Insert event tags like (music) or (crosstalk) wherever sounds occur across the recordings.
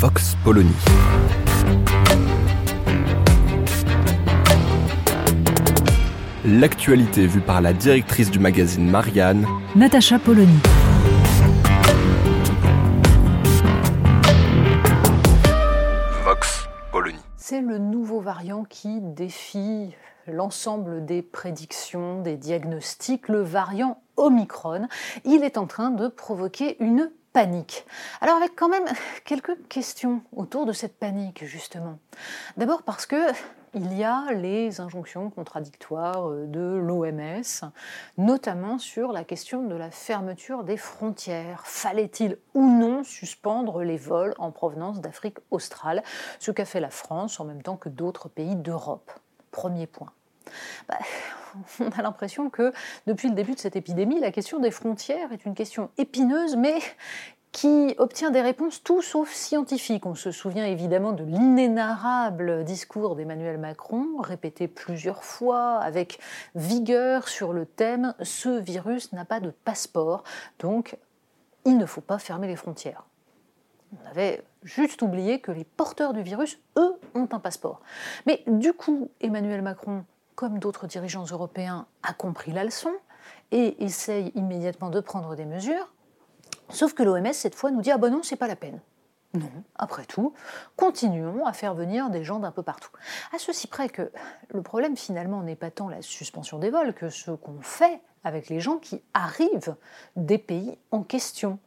Vox Polony. L'actualité vue par la directrice du magazine Marianne, Natacha Polony. Vox Polony. C'est le nouveau variant qui défie l'ensemble des prédictions, des diagnostics, le variant Omicron. Il est en train de provoquer une panique. Alors avec quand même quelques questions autour de cette panique justement. D'abord parce que il y a les injonctions contradictoires de l'OMS, notamment sur la question de la fermeture des frontières. Fallait-il ou non suspendre les vols en provenance d'Afrique australe, ce qu'a fait la France en même temps que d'autres pays d'Europe? Premier point. Bah, (laughs) on a l'impression que depuis le début de cette épidémie, la question des frontières est une question épineuse, mais qui obtient des réponses tout sauf scientifiques. On se souvient évidemment de l'inénarrable discours d'Emmanuel Macron, répété plusieurs fois avec vigueur sur le thème ⁇ Ce virus n'a pas de passeport, donc il ne faut pas fermer les frontières ⁇ On avait juste oublié que les porteurs du virus, eux, ont un passeport. Mais du coup, Emmanuel Macron, comme d'autres dirigeants européens, a compris la leçon et essaye immédiatement de prendre des mesures. Sauf que l'OMS, cette fois, nous dit Ah ben non, c'est pas la peine. Non, après tout, continuons à faire venir des gens d'un peu partout. À ceci près que le problème finalement n'est pas tant la suspension des vols que ce qu'on fait avec les gens qui arrivent des pays en question.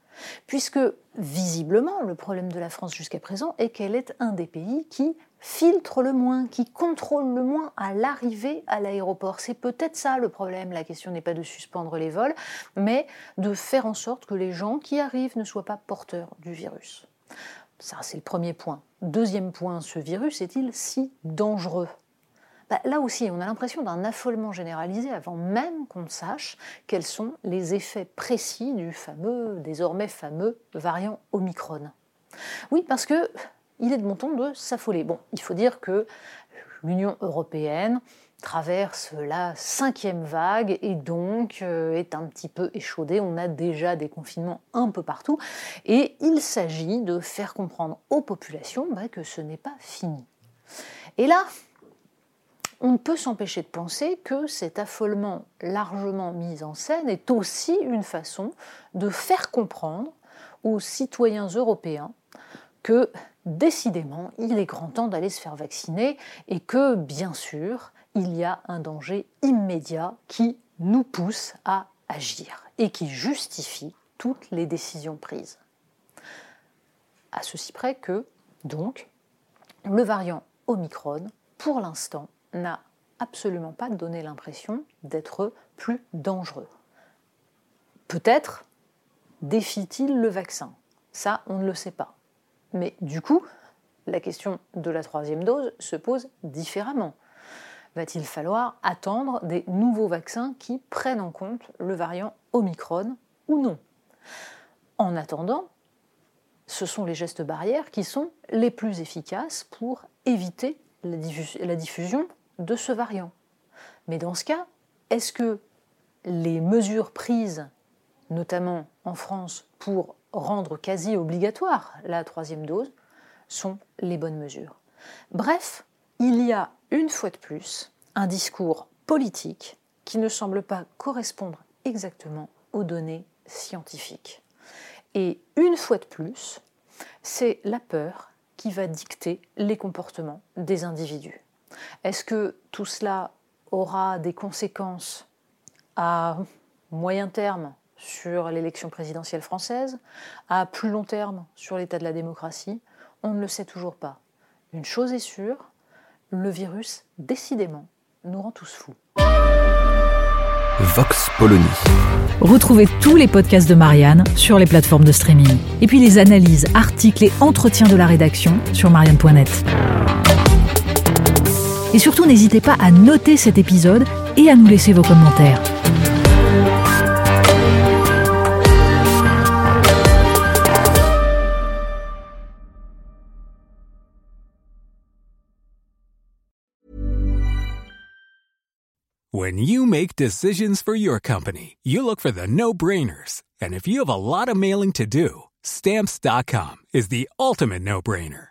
Puisque visiblement, le problème de la France jusqu'à présent est qu'elle est un des pays qui filtre le moins, qui contrôle le moins à l'arrivée à l'aéroport. C'est peut-être ça le problème. La question n'est pas de suspendre les vols, mais de faire en sorte que les gens qui arrivent ne soient pas porteurs du virus. Ça, c'est le premier point. Deuxième point, ce virus est-il si dangereux? Bah, Là aussi, on a l'impression d'un affolement généralisé avant même qu'on sache quels sont les effets précis du fameux, désormais fameux variant Omicron. Oui, parce que il est de mon ton de s'affoler. Bon, il faut dire que l'Union européenne traverse la cinquième vague et donc euh, est un petit peu échaudée. On a déjà des confinements un peu partout et il s'agit de faire comprendre aux populations bah, que ce n'est pas fini. Et là, on ne peut s'empêcher de penser que cet affolement largement mis en scène est aussi une façon de faire comprendre aux citoyens européens que décidément, il est grand temps d'aller se faire vacciner et que, bien sûr, il y a un danger immédiat qui nous pousse à agir et qui justifie toutes les décisions prises. À ceci près que, donc, le variant Omicron, pour l'instant, n'a absolument pas donné l'impression d'être plus dangereux. Peut-être défie-t-il le vaccin Ça, on ne le sait pas. Mais du coup, la question de la troisième dose se pose différemment. Va-t-il falloir attendre des nouveaux vaccins qui prennent en compte le variant Omicron ou non? En attendant, ce sont les gestes barrières qui sont les plus efficaces pour éviter la diffusion de ce variant. Mais dans ce cas, est-ce que les mesures prises, notamment en France, pour rendre quasi obligatoire la troisième dose sont les bonnes mesures? Bref, il y a une fois de plus un discours politique qui ne semble pas correspondre exactement aux données scientifiques. Et une fois de plus, c'est la peur qui va dicter les comportements des individus. Est-ce que tout cela aura des conséquences à moyen terme sur l'élection présidentielle française, à plus long terme sur l'état de la démocratie, on ne le sait toujours pas. Une chose est sûre, le virus, décidément, nous rend tous fous. Vox Polony. Retrouvez tous les podcasts de Marianne sur les plateformes de streaming. Et puis les analyses, articles et entretiens de la rédaction sur marianne.net. Et surtout, n'hésitez pas à noter cet épisode et à nous laisser vos commentaires. When you make decisions for your company, you look for the no-brainers. And if you have a lot of mailing to do, stamps.com is the ultimate no-brainer.